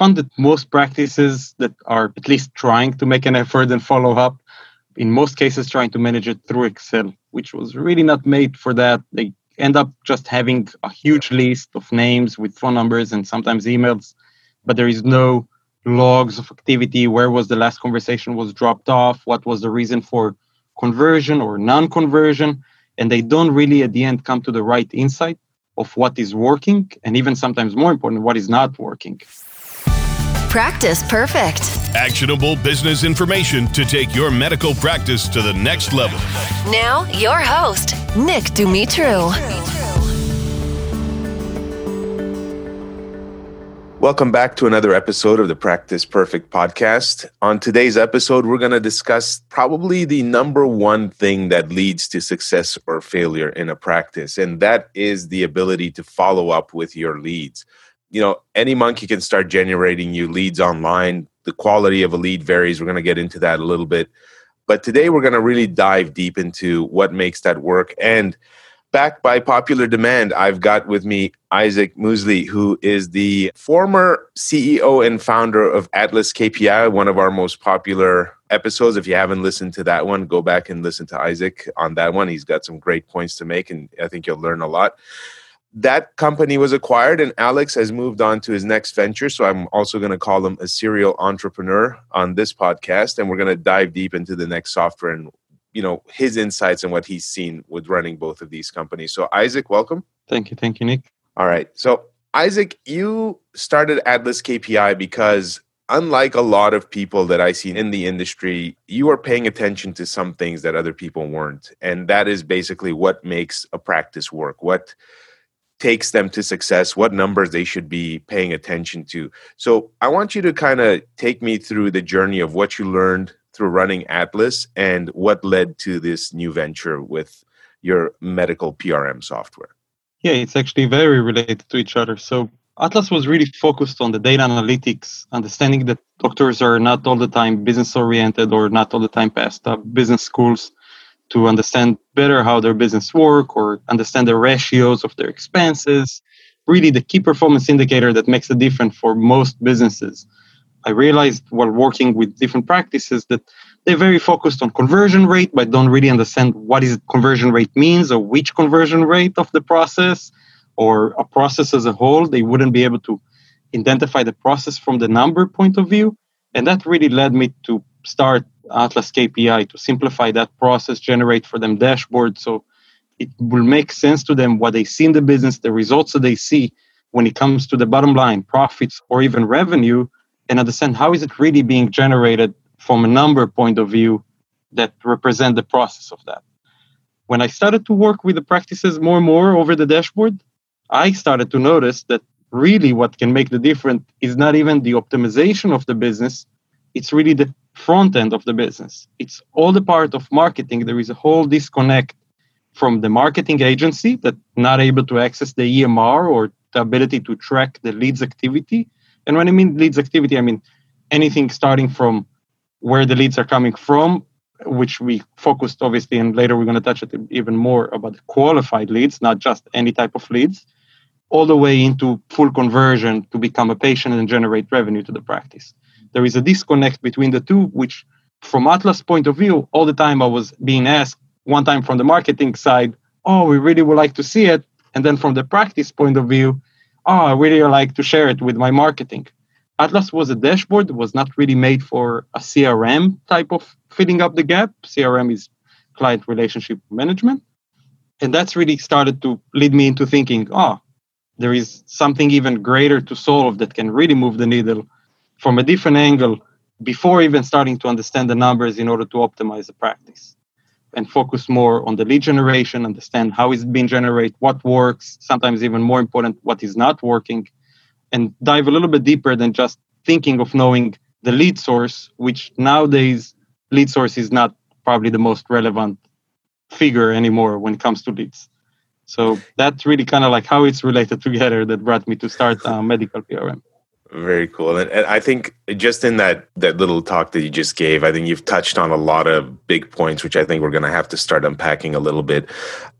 found that most practices that are at least trying to make an effort and follow up, in most cases, trying to manage it through Excel, which was really not made for that. They end up just having a huge list of names with phone numbers and sometimes emails, but there is no logs of activity. Where was the last conversation was dropped off? What was the reason for conversion or non-conversion? And they don't really at the end come to the right insight of what is working and even sometimes more important, what is not working. Practice Perfect. Actionable business information to take your medical practice to the next level. Now, your host, Nick Dumitru. Welcome back to another episode of the Practice Perfect podcast. On today's episode, we're going to discuss probably the number one thing that leads to success or failure in a practice, and that is the ability to follow up with your leads you know, any monkey can start generating you leads online. The quality of a lead varies. We're going to get into that a little bit. But today we're going to really dive deep into what makes that work. And back by popular demand, I've got with me Isaac Mosley, who is the former CEO and founder of Atlas KPI, one of our most popular episodes. If you haven't listened to that one, go back and listen to Isaac on that one. He's got some great points to make, and I think you'll learn a lot that company was acquired and Alex has moved on to his next venture. So I'm also going to call him a serial entrepreneur on this podcast. And we're going to dive deep into the next software and, you know, his insights and what he's seen with running both of these companies. So Isaac, welcome. Thank you. Thank you, Nick. All right. So Isaac, you started Atlas KPI because unlike a lot of people that I see in the industry, you are paying attention to some things that other people weren't. And that is basically what makes a practice work. What takes them to success, what numbers they should be paying attention to. So I want you to kind of take me through the journey of what you learned through running Atlas and what led to this new venture with your medical PRM software. Yeah, it's actually very related to each other. So Atlas was really focused on the data analytics, understanding that doctors are not all the time business oriented or not all the time past business schools to understand better how their business work or understand the ratios of their expenses. Really the key performance indicator that makes a difference for most businesses. I realized while working with different practices that they're very focused on conversion rate but don't really understand what is conversion rate means or which conversion rate of the process or a process as a whole. They wouldn't be able to identify the process from the number point of view. And that really led me to start Atlas KPI to simplify that process, generate for them dashboards so it will make sense to them what they see in the business, the results that they see when it comes to the bottom line, profits, or even revenue, and understand how is it really being generated from a number point of view that represent the process of that. When I started to work with the practices more and more over the dashboard, I started to notice that really what can make the difference is not even the optimization of the business, it's really the front end of the business. It's all the part of marketing. There is a whole disconnect from the marketing agency that not able to access the EMR or the ability to track the leads activity. And when I mean leads activity, I mean anything starting from where the leads are coming from, which we focused obviously, and later we're going to touch it even more about the qualified leads, not just any type of leads, all the way into full conversion to become a patient and generate revenue to the practice there is a disconnect between the two, which from Atlas point of view, all the time I was being asked one time from the marketing side, oh, we really would like to see it. And then from the practice point of view, oh, I really like to share it with my marketing. Atlas was a dashboard, was not really made for a CRM type of filling up the gap. CRM is client relationship management. And that's really started to lead me into thinking, oh, there is something even greater to solve that can really move the needle from a different angle before even starting to understand the numbers in order to optimize the practice and focus more on the lead generation, understand how being generated, what works, sometimes even more important, what is not working, and dive a little bit deeper than just thinking of knowing the lead source, which nowadays lead source is not probably the most relevant figure anymore when it comes to leads. So that's really kind of like how it's related together that brought me to start uh, medical PRM. Very cool. And, and, I think just in that that little talk that you just gave, I think you've touched on a lot of big points, which I think we're going to have to start unpacking a little bit.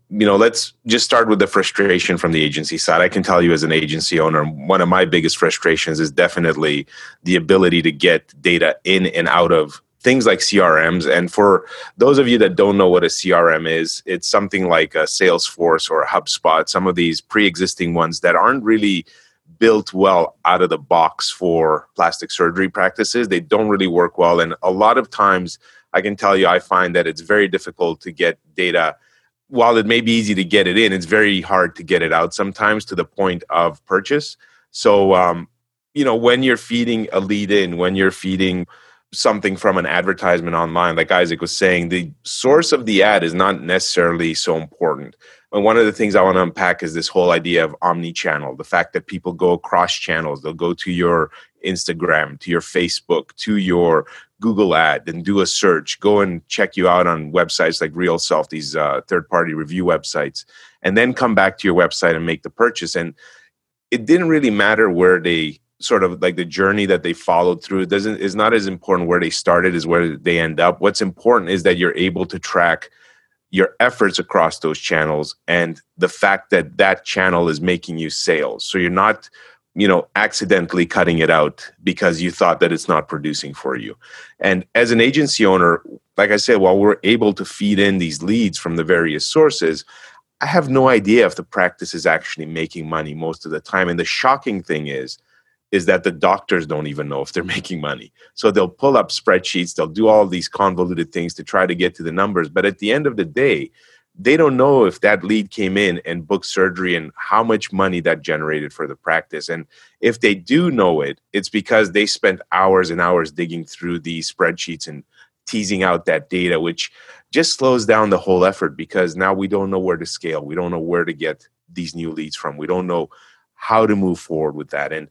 you know, let's just start with the frustration from the agency side. I can tell you as an agency owner, one of my biggest frustrations is definitely the ability to get data in and out of things like CRMs. And for those of you that don't know what a CRM is, it's something like a Salesforce or a HubSpot, some of these pre existing ones that aren't really built well out of the box for plastic surgery practices. They don't really work well. And a lot of times, I can tell you, I find that it's very difficult to get data. While it may be easy to get it in, it's very hard to get it out sometimes to the point of purchase. So, um, you know, when you're feeding a lead in, when you're feeding something from an advertisement online, like Isaac was saying, the source of the ad is not necessarily so important. And one of the things I want to unpack is this whole idea of omni-channel, the fact that people go across channels. They'll go to your Instagram, to your Facebook, to your Google ad, and do a search. Go and check you out on websites like RealSelf, these uh, third-party review websites, and then come back to your website and make the purchase. And it didn't really matter where they sort of like the journey that they followed through it doesn't is not as important where they started as where they end up what's important is that you're able to track your efforts across those channels and the fact that that channel is making you sales. So you're not you know accidentally cutting it out because you thought that it's not producing for you. And as an agency owner like i said while we're able to feed in these leads from the various sources i have no idea if the practice is actually making money most of the time. And the shocking thing is is that the doctors don't even know if they're making money. So they'll pull up spreadsheets, they'll do all these convoluted things to try to get to the numbers. But at the end of the day, they don't know if that lead came in and booked surgery and how much money that generated for the practice. And if they do know it, it's because they spent hours and hours digging through these spreadsheets and teasing out that data, which just slows down the whole effort because now we don't know where to scale. We don't know where to get these new leads from. We don't know how to move forward with that. And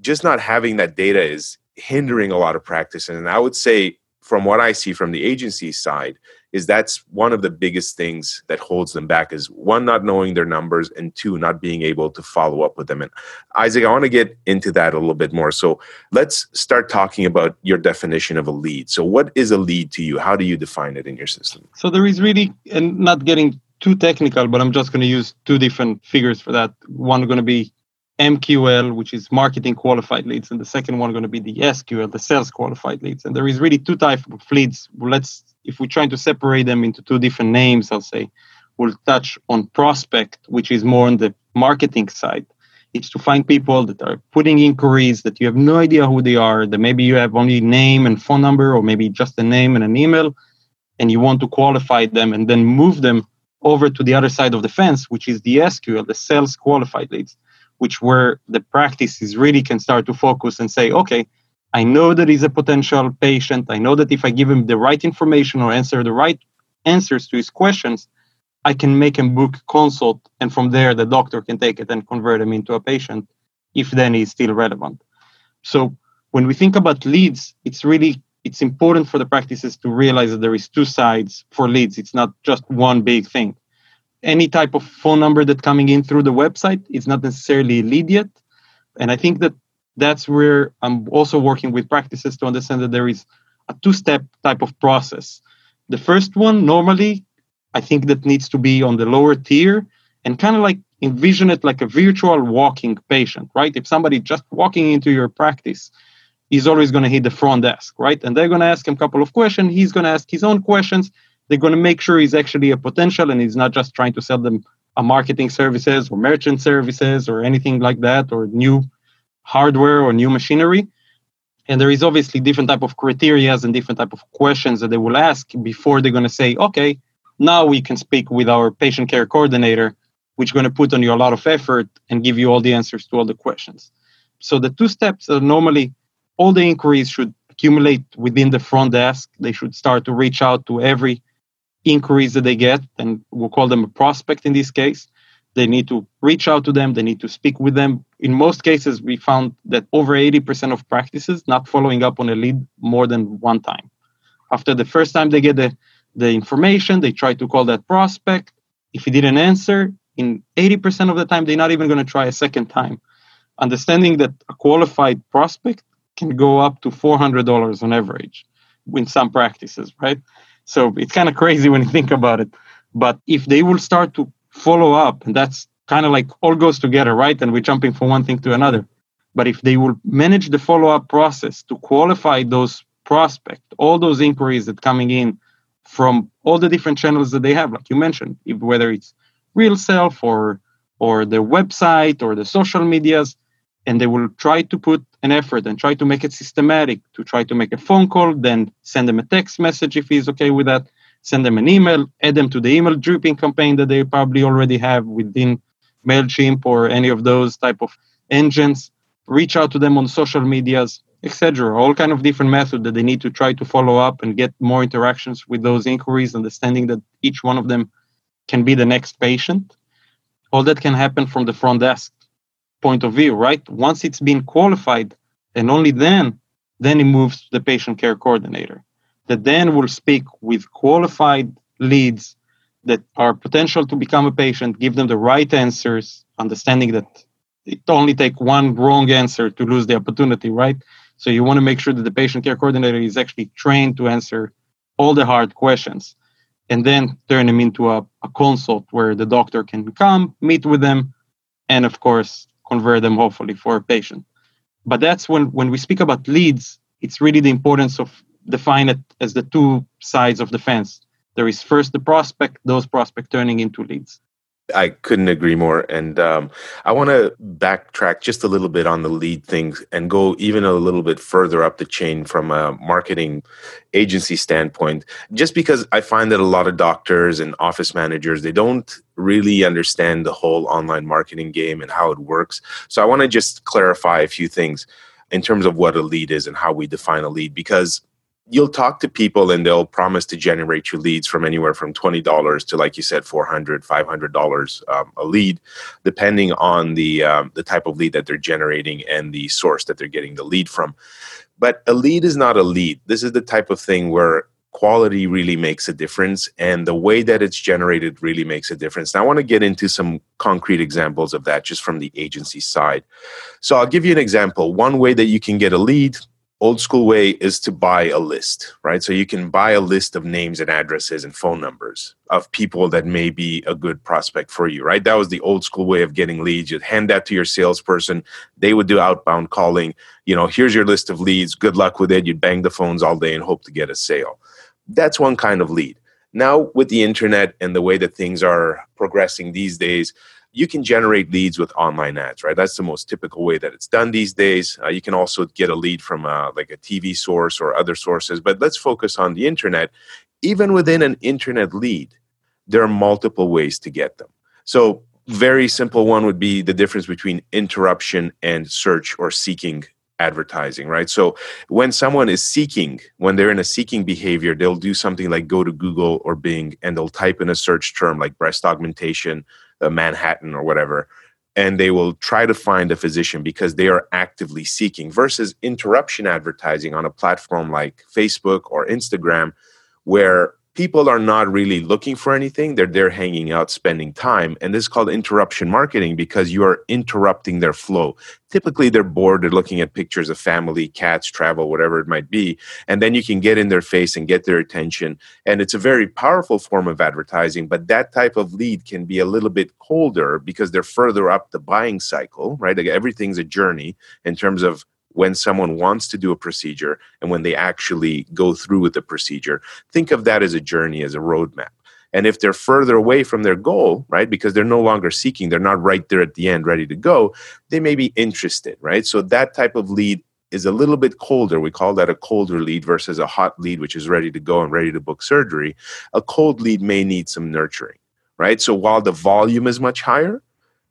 just not having that data is hindering a lot of practice. And I would say, from what I see from the agency side, is that's one of the biggest things that holds them back is one, not knowing their numbers, and two, not being able to follow up with them. And Isaac, I want to get into that a little bit more. So let's start talking about your definition of a lead. So, what is a lead to you? How do you define it in your system? So, there is really, and not getting too technical, but I'm just going to use two different figures for that. One going to be MQL, which is marketing qualified leads, and the second one going to be the SQL, the sales qualified leads. And there is really two types of leads. Let's, if we're trying to separate them into two different names, I'll say we'll touch on prospect, which is more on the marketing side. It's to find people that are putting inquiries that you have no idea who they are, that maybe you have only name and phone number, or maybe just a name and an email, and you want to qualify them and then move them over to the other side of the fence, which is the SQL, the sales qualified leads which where the practices really can start to focus and say, okay, I know that he's a potential patient. I know that if I give him the right information or answer the right answers to his questions, I can make him book consult, and from there the doctor can take it and convert him into a patient, if then he's still relevant. So when we think about leads, it's really it's important for the practices to realize that there is two sides for leads. It's not just one big thing any type of phone number that coming in through the website is not necessarily lead yet. And I think that that's where I'm also working with practices to understand that there is a two-step type of process. The first one, normally, I think that needs to be on the lower tier and kind of like envision it like a virtual walking patient, right? If somebody just walking into your practice, he's always going to hit the front desk, right? And they're going to ask him a couple of questions. He's going to ask his own questions they're going to make sure he's actually a potential and he's not just trying to sell them a marketing services or merchant services or anything like that or new hardware or new machinery. And there is obviously different type of criteria and different type of questions that they will ask before they're going to say okay now we can speak with our patient care coordinator which is going to put on you a lot of effort and give you all the answers to all the questions. So the two steps are normally all the inquiries should accumulate within the front desk. They should start to reach out to every inquiries that they get, and we'll call them a prospect in this case. They need to reach out to them, they need to speak with them. In most cases, we found that over 80% of practices not following up on a lead more than one time. After the first time they get the, the information, they try to call that prospect. If he didn't answer, in 80% of the time, they're not even going to try a second time. Understanding that a qualified prospect can go up to $400 on average in some practices, right? So it's kind of crazy when you think about it. But if they will start to follow up, and that's kind of like all goes together, right? And we're jumping from one thing to another. But if they will manage the follow up process to qualify those prospects, all those inquiries that coming in from all the different channels that they have, like you mentioned, if, whether it's RealSelf or or the website or the social medias, and they will try to put an effort and try to make it systematic to try to make a phone call, then send them a text message if he's okay with that, send them an email, add them to the email dripping campaign that they probably already have within MailChimp or any of those type of engines, reach out to them on social medias, etc. All kind of different methods that they need to try to follow up and get more interactions with those inquiries, understanding that each one of them can be the next patient. All that can happen from the front desk point of view, right? Once it's been qualified, and only then, then it moves to the patient care coordinator that then will speak with qualified leads that are potential to become a patient, give them the right answers, understanding that it only take one wrong answer to lose the opportunity, right? So you want to make sure that the patient care coordinator is actually trained to answer all the hard questions and then turn them into a, a consult where the doctor can come, meet with them, and of course, convert them hopefully for a patient. But that's when, when we speak about leads, it's really the importance of define it as the two sides of the fence. There is first the prospect, those prospects turning into leads. I couldn't agree more. And um, I want to backtrack just a little bit on the lead things and go even a little bit further up the chain from a marketing agency standpoint, just because I find that a lot of doctors and office managers, they don't really understand the whole online marketing game and how it works. So I want to just clarify a few things in terms of what a lead is and how we define a lead, because you'll talk to people and they'll promise to generate you leads from anywhere from $20 to like you said 400 $500 um, a lead depending on the um, the type of lead that they're generating and the source that they're getting the lead from but a lead is not a lead this is the type of thing where quality really makes a difference and the way that it's generated really makes a difference. Now, I want to get into some concrete examples of that just from the agency side. So, I'll give you an example. One way that you can get a lead old school way is to buy a list, right? So you can buy a list of names and addresses and phone numbers of people that may be a good prospect for you, right? That was the old school way of getting leads. You'd hand that to your salesperson. They would do outbound calling. You know, here's your list of leads. Good luck with it. You'd bang the phones all day and hope to get a sale. That's one kind of lead. Now, with the internet and the way that things are progressing these days, you can generate leads with online ads, right? That's the most typical way that it's done these days. Uh, you can also get a lead from uh, like a TV source or other sources, but let's focus on the internet. Even within an internet lead, there are multiple ways to get them. So, very simple one would be the difference between interruption and search or seeking advertising, right? So when someone is seeking, when they're in a seeking behavior, they'll do something like go to Google or Bing and they'll type in a search term like breast augmentation uh, Manhattan or whatever, and they will try to find a physician because they are actively seeking versus interruption advertising on a platform like Facebook or Instagram, where people are not really looking for anything. They're there hanging out, spending time. And this is called interruption marketing because you are interrupting their flow. Typically, they're bored. They're looking at pictures of family, cats, travel, whatever it might be. And then you can get in their face and get their attention. And it's a very powerful form of advertising. But that type of lead can be a little bit colder because they're further up the buying cycle, right? Like everything's a journey in terms of when someone wants to do a procedure and when they actually go through with the procedure. Think of that as a journey, as a roadmap. And if they're further away from their goal, right, because they're no longer seeking, they're not right there at the end ready to go, they may be interested, right? So that type of lead is a little bit colder. We call that a colder lead versus a hot lead, which is ready to go and ready to book surgery. A cold lead may need some nurturing, right? So while the volume is much higher,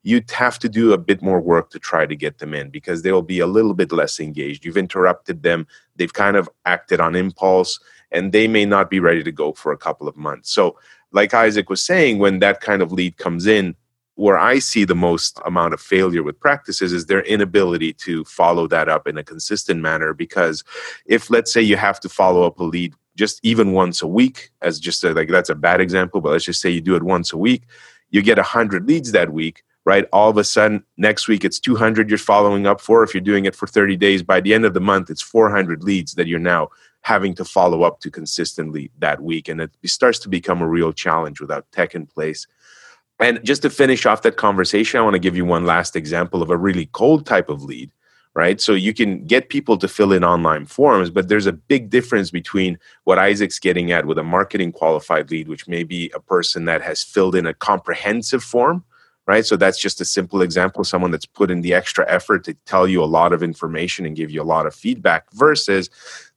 you'd have to do a bit more work to try to get them in because they'll be a little bit less engaged. You've interrupted them, they've kind of acted on impulse, and they may not be ready to go for a couple of months. So, like Isaac was saying, when that kind of lead comes in, where I see the most amount of failure with practices is their inability to follow that up in a consistent manner. Because if, let's say, you have to follow up a lead just even once a week, as just a, like that's a bad example, but let's just say you do it once a week, you get 100 leads that week right? All of a sudden, next week it's 200 you're following up for. If you're doing it for 30 days, by the end of the month, it's 400 leads that you're now having to follow up to consistently that week. And it starts to become a real challenge without tech in place. And just to finish off that conversation, I want to give you one last example of a really cold type of lead, right? So you can get people to fill in online forms, but there's a big difference between what Isaac's getting at with a marketing qualified lead, which may be a person that has filled in a comprehensive form, right? So that's just a simple example, someone that's put in the extra effort to tell you a lot of information and give you a lot of feedback versus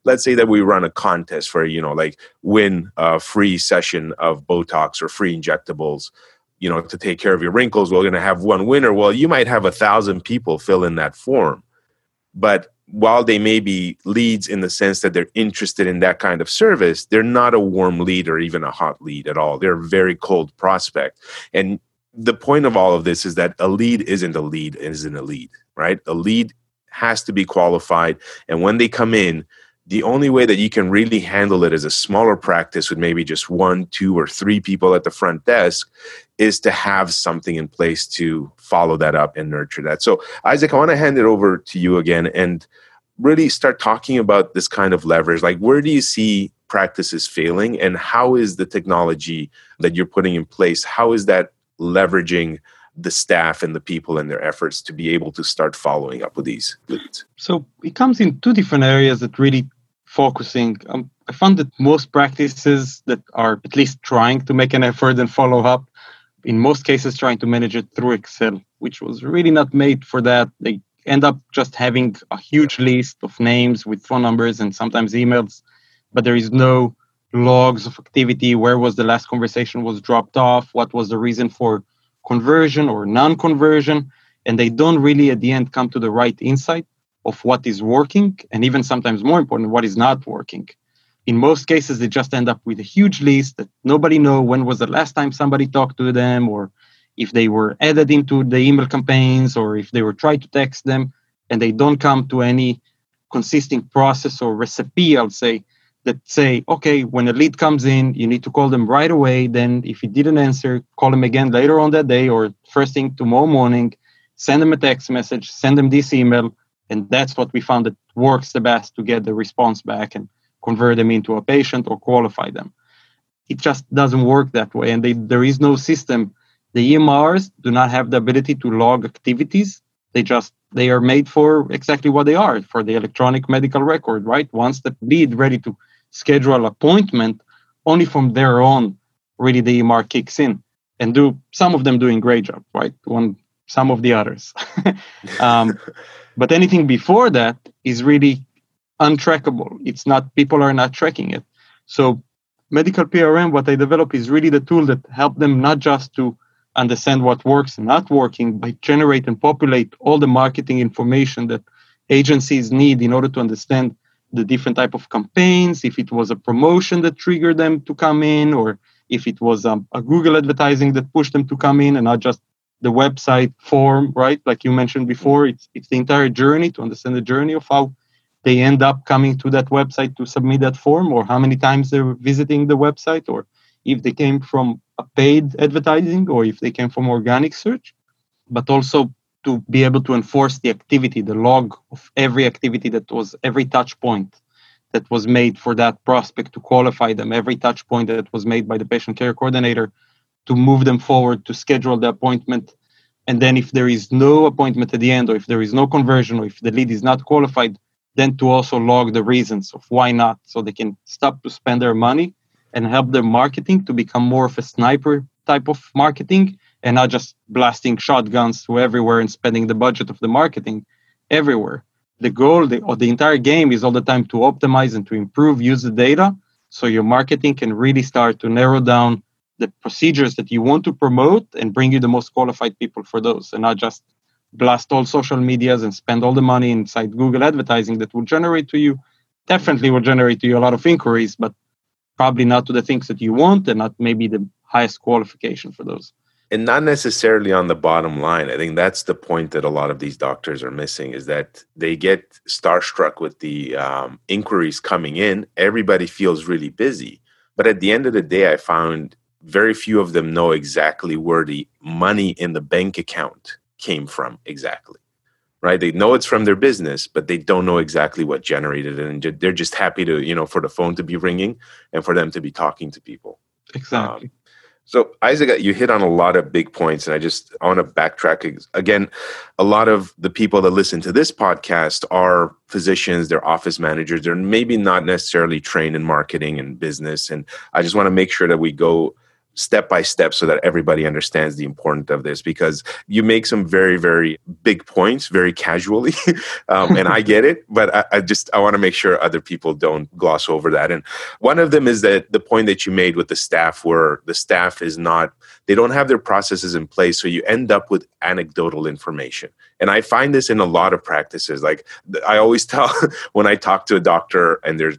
let's say that we run a contest for, you know, like win a free session of Botox or free injectables you know to take care of your wrinkles. We're going to have one winner. Well you might have a thousand people fill in that form. But while they may be leads in the sense that they're interested in that kind of service they're not a warm lead or even a hot lead at all. They're a very cold prospect. And the point of all of this is that a lead isn't a lead isn't a lead right a lead has to be qualified and when they come in the only way that you can really handle it as a smaller practice with maybe just one, two, or three people at the front desk is to have something in place to follow that up and nurture that. So, Isaac, I want to hand it over to you again and really start talking about this kind of leverage. Like, where do you see practices failing, and how is the technology that you're putting in place? How is that leveraging? the staff and the people and their efforts to be able to start following up with these leads? So it comes in two different areas that really focusing. Um, I found that most practices that are at least trying to make an effort and follow up, in most cases, trying to manage it through Excel, which was really not made for that. They end up just having a huge list of names with phone numbers and sometimes emails, but there is no logs of activity. Where was the last conversation was dropped off? What was the reason for conversion or non-conversion? And they don't really, at the end, come to the right insight of what is working and even sometimes more important what is not working in most cases they just end up with a huge list that nobody know when was the last time somebody talked to them or if they were added into the email campaigns or if they were tried to text them and they don't come to any consistent process or recipe i'll say that say okay when a lead comes in you need to call them right away then if he didn't answer call them again later on that day or first thing tomorrow morning send them a text message send them this email and that's what we found that works the best to get the response back and convert them into a patient or qualify them. It just doesn't work that way. And they, there is no system. The EMRs do not have the ability to log activities. They just they are made for exactly what they are for the electronic medical record, right? Once the lead ready to schedule appointment, only from there on, really the EMR kicks in and do some of them doing great job, right? One some of the others. um, but anything before that is really untrackable. It's not, people are not tracking it. So medical PRM, what I develop is really the tool that help them not just to understand what works and not working, but generate and populate all the marketing information that agencies need in order to understand the different type of campaigns, if it was a promotion that triggered them to come in, or if it was um, a Google advertising that pushed them to come in and not just the website form, right? Like you mentioned before, it's it's the entire journey to understand the journey of how they end up coming to that website to submit that form, or how many times they're visiting the website, or if they came from a paid advertising, or if they came from organic search, but also to be able to enforce the activity, the log of every activity that was every touch point that was made for that prospect to qualify them, every touch point that was made by the patient care coordinator to move them forward to schedule the appointment. And then if there is no appointment at the end or if there is no conversion or if the lead is not qualified then to also log the reasons of why not so they can stop to spend their money and help their marketing to become more of a sniper type of marketing and not just blasting shotguns to everywhere and spending the budget of the marketing everywhere the goal the, of the entire game is all the time to optimize and to improve use the data so your marketing can really start to narrow down the procedures that you want to promote and bring you the most qualified people for those and not just blast all social medias and spend all the money inside Google advertising that will generate to you definitely will generate to you a lot of inquiries, but probably not to the things that you want and not maybe the highest qualification for those. And not necessarily on the bottom line. I think that's the point that a lot of these doctors are missing is that they get starstruck with the um, inquiries coming in. Everybody feels really busy. But at the end of the day, I found very few of them know exactly where the money in the bank account came from exactly right they know it's from their business but they don't know exactly what generated it and they're just happy to you know for the phone to be ringing and for them to be talking to people exactly um, So, Isaac, you hit on a lot of big points, and I just I want to backtrack again. A lot of the people that listen to this podcast are physicians, they're office managers, they're maybe not necessarily trained in marketing and business. And I just want to make sure that we go step by step so that everybody understands the importance of this because you make some very very big points very casually um, and i get it but I, I just i want to make sure other people don't gloss over that and one of them is that the point that you made with the staff where the staff is not they don't have their processes in place so you end up with anecdotal information and i find this in a lot of practices like i always tell when i talk to a doctor and they're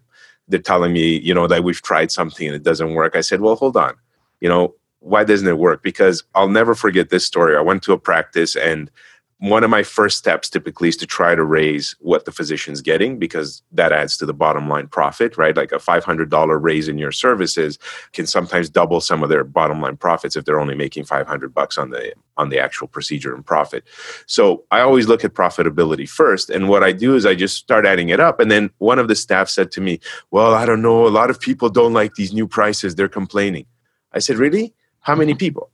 they're telling me you know that we've tried something and it doesn't work i said well hold on you know, why doesn't it work? Because I'll never forget this story. I went to a practice and one of my first steps typically is to try to raise what the physician's getting because that adds to the bottom line profit, right? Like a $500 raise in your services can sometimes double some of their bottom line profits if they're only making 500 bucks on the on the actual procedure and profit. So I always look at profitability first and what I do is I just start adding it up and then one of the staff said to me, "Well, I don't know, a lot of people don't like these new prices, they're complaining." I said, really? How many mm-hmm. people?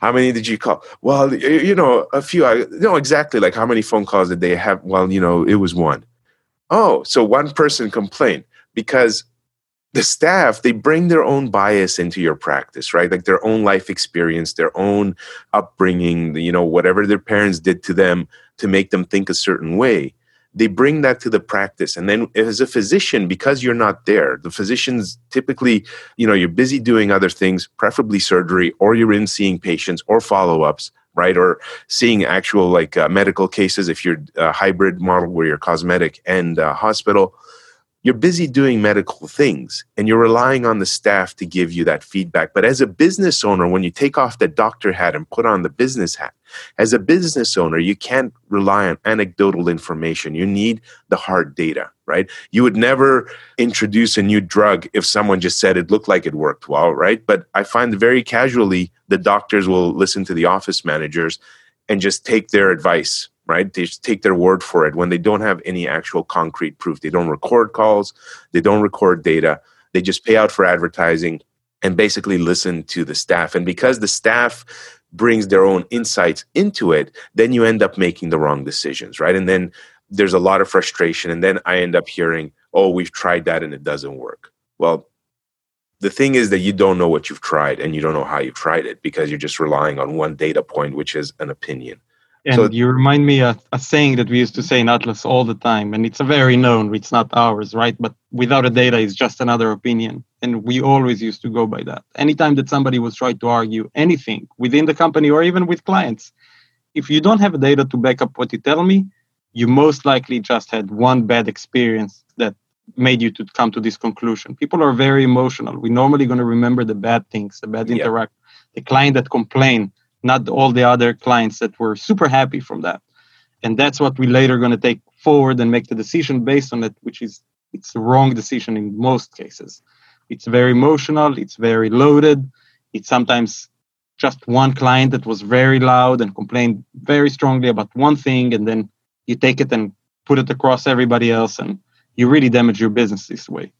How many did you call? Well, you know, a few. I know exactly like how many phone calls did they have? Well, you know, it was one. Oh, so one person complained because the staff they bring their own bias into your practice right like their own life experience their own upbringing you know whatever their parents did to them to make them think a certain way they bring that to the practice. And then as a physician because you're not there the physicians typically you know you're busy doing other things preferably surgery or you're in seeing patients or follow-ups right? Or seeing actual like uh, medical cases if you're a hybrid model where you're cosmetic and uh, hospital. You're busy doing medical things and you're relying on the staff to give you that feedback. But as a business owner, when you take off the doctor hat and put on the business hat, as a business owner, you can't rely on anecdotal information. You need the hard data, right? You would never introduce a new drug if someone just said it looked like it worked well, right? But I find very casually the doctors will listen to the office managers and just take their advice right? They just take their word for it when they don't have any actual concrete proof. They don't record calls, they don't record data, they just pay out for advertising and basically listen to the staff. And because the staff brings their own insights into it, then you end up making the wrong decisions, right? And then there's a lot of frustration. And then I end up hearing, oh, we've tried that and it doesn't work. Well, the thing is that you don't know what you've tried and you don't know how you tried it because you're just relying on one data point, which is an opinion. And so, you remind me of a saying that we used to say in Atlas all the time, and it's a very known, it's not ours, right? But without a data, it's just another opinion. And we always used to go by that. Anytime that somebody was trying to argue anything within the company or even with clients, if you don't have data to back up what you tell me, you most likely just had one bad experience that made you to come to this conclusion. People are very emotional. We're normally going to remember the bad things, the bad yeah. interact, the client that complained not all the other clients that were super happy from that. And that's what we later going to take forward and make the decision based on it, which is it's the wrong decision in most cases. It's very emotional, it's very loaded. It's sometimes just one client that was very loud and complained very strongly about one thing, and then you take it and put it across everybody else, and you really damage your business this way.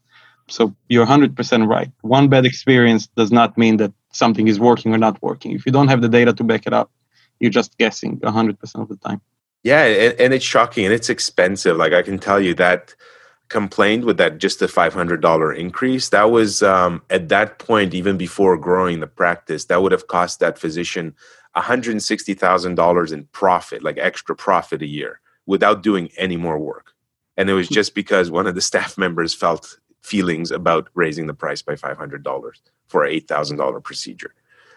So you're 100% right. One bad experience does not mean that something is working or not working. If you don't have the data to back it up, you're just guessing 100% of the time. Yeah, and, and it's shocking and it's expensive. Like I can tell you that complained with that just a $500 increase that was um, at that point even before growing the practice that would have cost that physician $160000 in profit like extra profit a year without doing any more work and it was just because one of the staff members felt feelings about raising the price by $500 for an $8,000 procedure.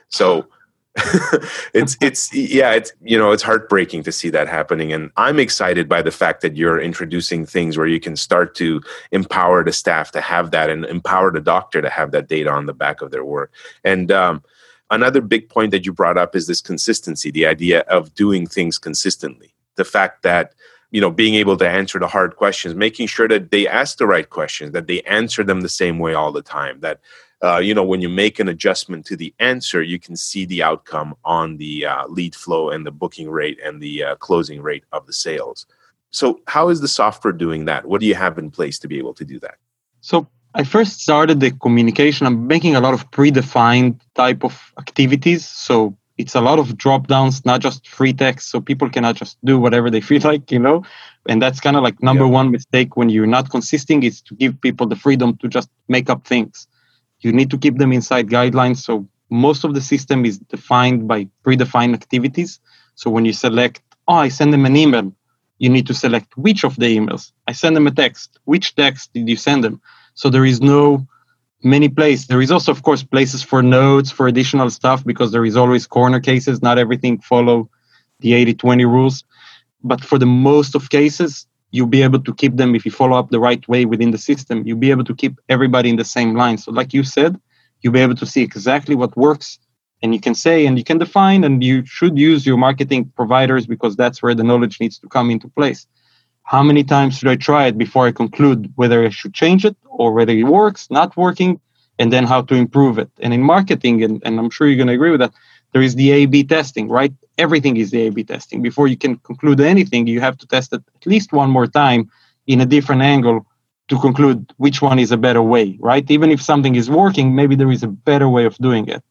So it's it's yeah it's you know it's heartbreaking to see that happening. And i'm excited by the fact that you're introducing things where you can start to empower the staff to have that and empower the doctor to have that data on the back of their work. And um, another big point that you brought up is this consistency the idea of doing things consistently. The fact that you know being able to answer the hard questions making sure that they ask the right questions that they answer them the same way all the time that uh, you know when you make an adjustment to the answer you can see the outcome on the uh, lead flow and the booking rate and the uh, closing rate of the sales so how is the software doing that what do you have in place to be able to do that so I first started the communication. I'm making a lot of predefined type of activities. So it's a lot of drop downs, not just free text. So people cannot just do whatever they feel like, you know? And that's kind of like number one mistake when you're not consisting is to give people the freedom to just make up things. You need to keep them inside guidelines. So most of the system is defined by predefined activities. So when you select, oh, I send them an email, you need to select which of the emails. I send them a text. Which text did you send them? So there is no many places. There is also, of course, places for notes for additional stuff because there is always corner cases. Not everything follow the 80-20 rules. But for the most of cases, you'll be able to keep them if you follow up the right way within the system. You'll be able to keep everybody in the same line. So like you said, you'll be able to see exactly what works and you can say and you can define and you should use your marketing providers because that's where the knowledge needs to come into place how many times should i try it before i conclude whether i should change it or whether it works not working and then how to improve it? And in marketing and, and i'm sure you're going to agree with that there is the a b testing right? Everything is the a b testing. Before you can conclude anything you have to test it at least one more time in a different angle to conclude which one is a better way right? Even if something is working maybe there is a better way of doing it.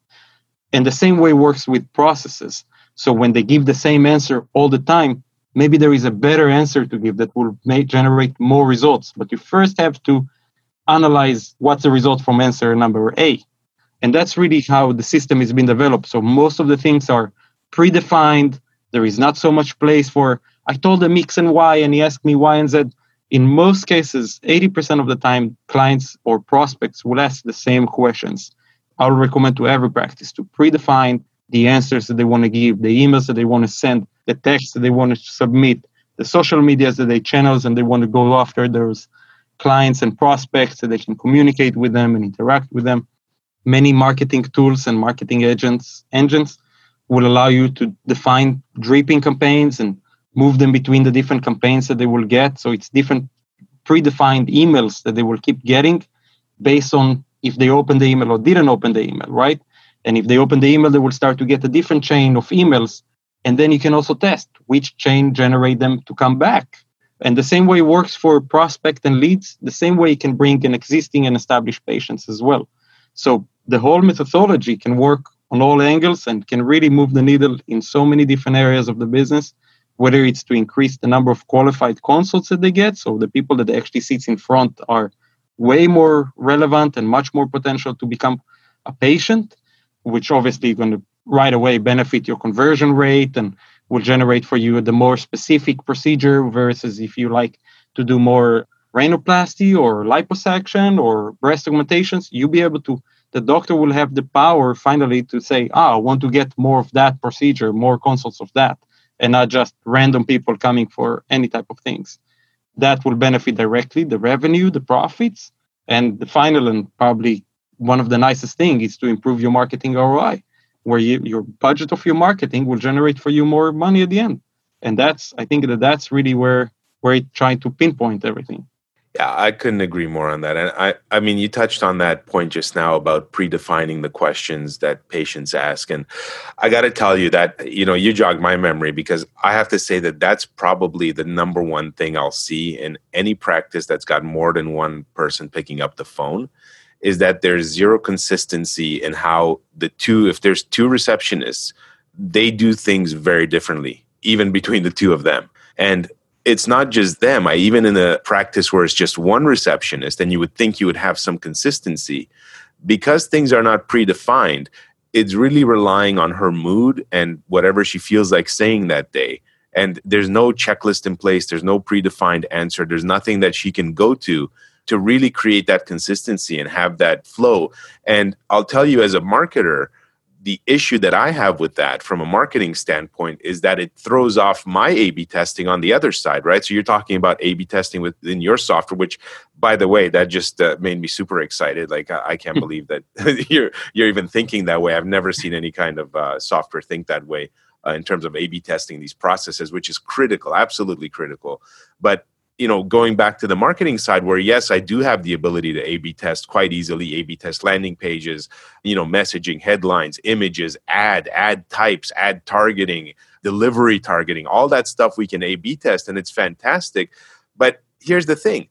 And the same way works with processes. So when they give the same answer all the time, maybe there is a better answer to give that will generate more results. But you first have to analyze what's the result from answer number A. And that's really how the system has been developed. So most of the things are predefined. There is not so much place for, I told him X and Y and he asked me Y and Z. In most cases, 80% of the time, clients or prospects will ask the same questions. I would recommend to every practice to predefine the answers that they want to give, the emails that they want to send, the text that they want to submit, the social medias that they channels and they want to go after those clients and prospects so they can communicate with them and interact with them. Many marketing tools and marketing agents engines will allow you to define dripping campaigns and move them between the different campaigns that they will get. So it's different predefined emails that they will keep getting based on if they open the email or didn't open the email, right? And if they open the email, they will start to get a different chain of emails. And then you can also test which chain generate them to come back. And the same way works for prospect and leads, the same way you can bring in existing and established patients as well. So the whole methodology can work on all angles and can really move the needle in so many different areas of the business, whether it's to increase the number of qualified consults that they get. So the people that actually sits in front are way more relevant and much more potential to become a patient, which obviously is going to right away benefit your conversion rate and will generate for you the more specific procedure versus if you like to do more rhinoplasty or liposuction or breast augmentations, you'll be able to the doctor will have the power finally to say, ah, I want to get more of that procedure, more consults of that, and not just random people coming for any type of things. That will benefit directly the revenue, the profits, and the final and probably one of the nicest things is to improve your marketing ROI, where you, your budget of your marketing will generate for you more money at the end. And that's I think that that's really where where it trying to pinpoint everything. Yeah, I couldn't agree more on that. And I, I mean, you touched on that point just now about predefining the questions that patients ask. And I got to tell you that, you know, you jogged my memory because I have to say that that's probably the number one thing I'll see in any practice that's got more than one person picking up the phone is that there's zero consistency in how the two, if there's two receptionists, they do things very differently, even between the two of them. And it's not just them. I even in a practice where it's just one receptionist, and you would think you would have some consistency. Because things are not predefined, it's really relying on her mood and whatever she feels like saying that day. And there's no checklist in place, there's no predefined answer, there's nothing that she can go to to really create that consistency and have that flow. And I'll tell you, as a marketer, the issue that I have with that from a marketing standpoint is that it throws off my A B testing on the other side, right? So you're talking about A B testing within your software, which, by the way, that just uh, made me super excited. Like I, I can't believe that you're you're even thinking that way. I've never seen any kind of uh, software think that way uh, in terms of A B testing these processes, which is critical, absolutely critical. But you know, going back to the marketing side, where yes, I do have the ability to A B test quite easily, A B test landing pages, you know, messaging, headlines, images, ad, ad types, ad targeting, delivery targeting, all that stuff we can A B test, and it's fantastic. But here's the thing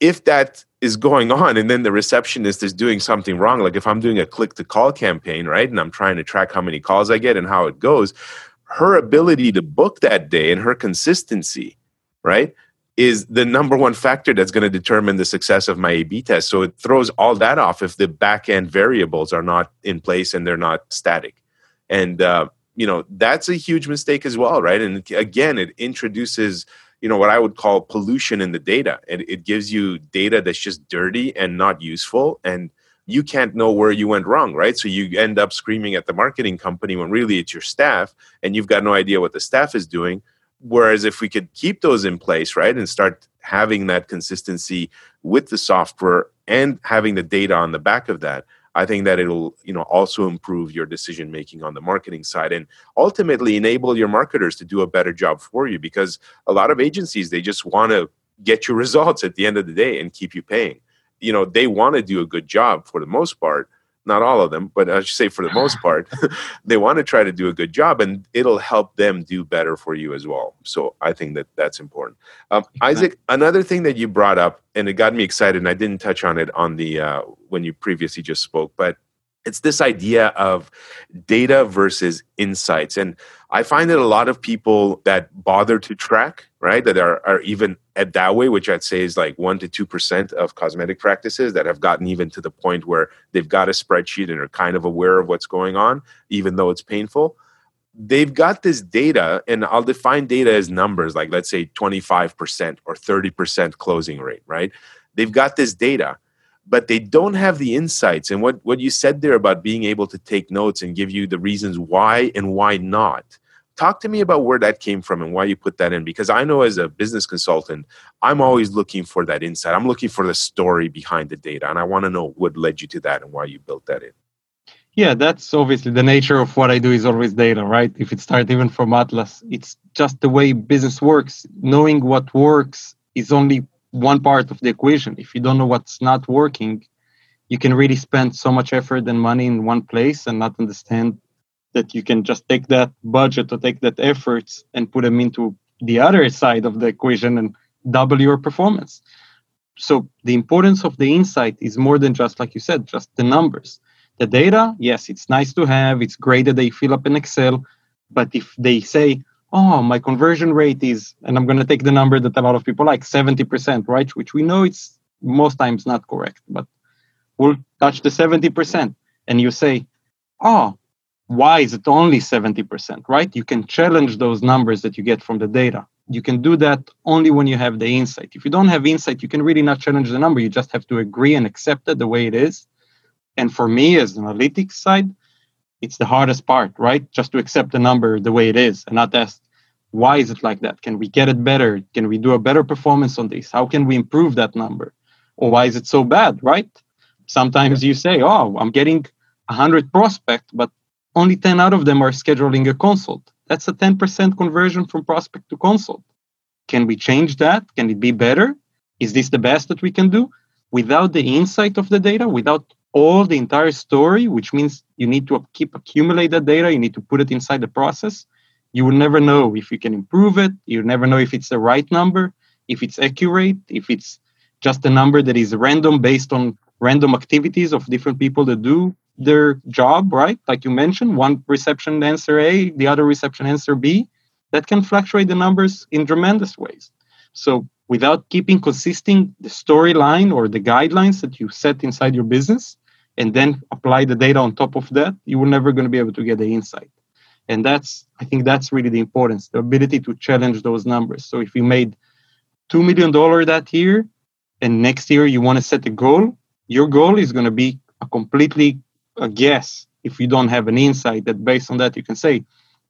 if that is going on and then the receptionist is doing something wrong like if i'm doing a click to call campaign right and i'm trying to track how many calls i get and how it goes her ability to book that day and her consistency right is the number one factor that's going to determine the success of my A B test. So it throws all that off if the back end variables are not in place and they're not static. And, uh, you know, that's a huge mistake as well, right? And again, it introduces, you know, what I would call pollution in the data. And it gives you data that's just dirty and not useful. And you can't know where you went wrong, right? So you end up screaming at the marketing company when really it's your staff and you've got no idea what the staff is doing Whereas if we could keep those in place, right, and start having that consistency with the software and having the data on the back of that, I think that it'll, you know, also improve your decision making on the marketing side and ultimately enable your marketers to do a better job for you because a lot of agencies they just want to get your results at the end of the day and keep you paying. You know, they want to do a good job for the most part, not all of them, but I should say for the most part, they want to try to do a good job and it'll help them do better for you as well. So I think that that's important. Um, Isaac, another thing that you brought up, and it got me excited, and I didn't touch on it on the uh, when you previously just spoke, but it's this idea of data versus insights. And I find that a lot of people that bother to track, right, that are, are even at that way, which I'd say is like 1% to 2% of cosmetic practices that have gotten even to the point where they've got a spreadsheet and are kind of aware of what's going on, even though it's painful. They've got this data, and I'll define data as numbers, like let's say 25% or 30% closing rate, right? They've got this data but they don't have the insights. And what, what you said there about being able to take notes and give you the reasons why and why not. Talk to me about where that came from and why you put that in because i know as a business consultant i'm always looking for that insight. I'm looking for the story behind the data and i want to know what led you to that and why you built that in. Yeah that's obviously the nature of what i do is always data right? If it starts even from atlas it's just the way business works. Knowing what works is only one part of the equation. If you don't know what's not working, you can really spend so much effort and money in one place and not understand that you can just take that budget or take that efforts and put them into the other side of the equation and double your performance. So the importance of the insight is more than just like you said, just the numbers. The data, yes, it's nice to have. It's great that they fill up in Excel. But if they say, oh, my conversion rate is, and I'm going to take the number that a lot of people like, 70%, right? Which we know it's most times not correct, but we'll touch the 70%. And you say, oh, why is it only 70%, right? You can challenge those numbers that you get from the data. You can do that only when you have the insight. If you don't have insight, you can really not challenge the number. You just have to agree and accept it the way it is. And for me, as an analytics side, it's the hardest part, right? Just to accept the number the way it is and not ask, why is it like that? Can we get it better? Can we do a better performance on this? How can we improve that number? Or why is it so bad, right? Sometimes you say, oh, I'm getting 100 prospects, but only 10 out of them are scheduling a consult. That's a 10% conversion from prospect to consult. Can we change that? Can it be better? Is this the best that we can do? Without the insight of the data, without all the entire story, which means you need to keep accumulate that data, you need to put it inside the process. You will never know if you can improve it. You never know if it's the right number, if it's accurate, if it's just a number that is random based on random activities of different people that do their job, right? Like you mentioned, one reception answer A, the other reception answer B. That can fluctuate the numbers in tremendous ways. So without keeping consistent the storyline or the guidelines that you set inside your business and then apply the data on top of that, you were never going to be able to get the insight. And that's, I think that's really the importance, the ability to challenge those numbers. So if you made $2 million that year and next year you want to set a goal, your goal is going to be a completely a guess if you don't have an insight that based on that you can say,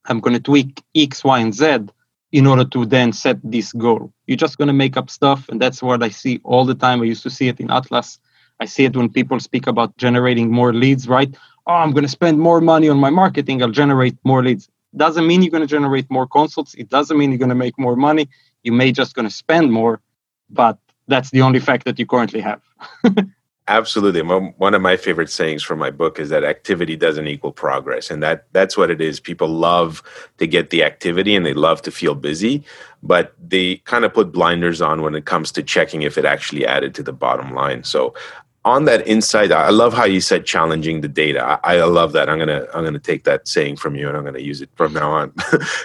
I'm going to tweak X, Y, and Z in order to then set this goal. You're just going to make up stuff. And that's what I see all the time. I used to see it in Atlas. I see it when people speak about generating more leads, right? Oh, I'm going to spend more money on my marketing. I'll generate more leads. Doesn't mean you're going to generate more consults. It doesn't mean you're going to make more money. You may just going to spend more, but that's the only fact that you currently have. Absolutely. One of my favorite sayings from my book is that activity doesn't equal progress. And that that's what it is. People love to get the activity and they love to feel busy, but they kind of put blinders on when it comes to checking if it actually added to the bottom line. So on that insight, I love how you said challenging the data. I, I love that. I'm gonna I'm gonna take that saying from you and I'm gonna use it from now on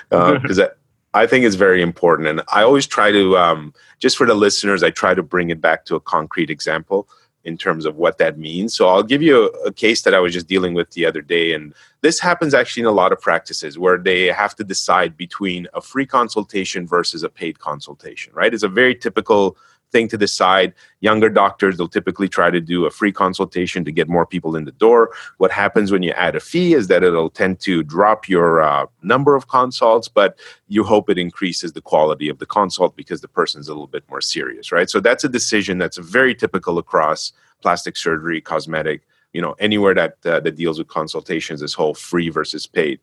because uh, I think it's very important. And I always try to um, just for the listeners, I try to bring it back to a concrete example in terms of what that means. So I'll give you a, a, case that I was just dealing with the other day. And this happens actually in a lot of practices where they have to decide between a free consultation versus a paid consultation, right? It's a very typical thing to decide. Younger doctors, they'll typically try to do a free consultation to get more people in the door. What happens when you add a fee is that it'll tend to drop your uh, number of consults, but you hope it increases the quality of the consult because the person's a little bit more serious, right? So that's a decision that's very typical across plastic surgery, cosmetic, you know, anywhere that uh, that deals with consultations, this whole free versus paid.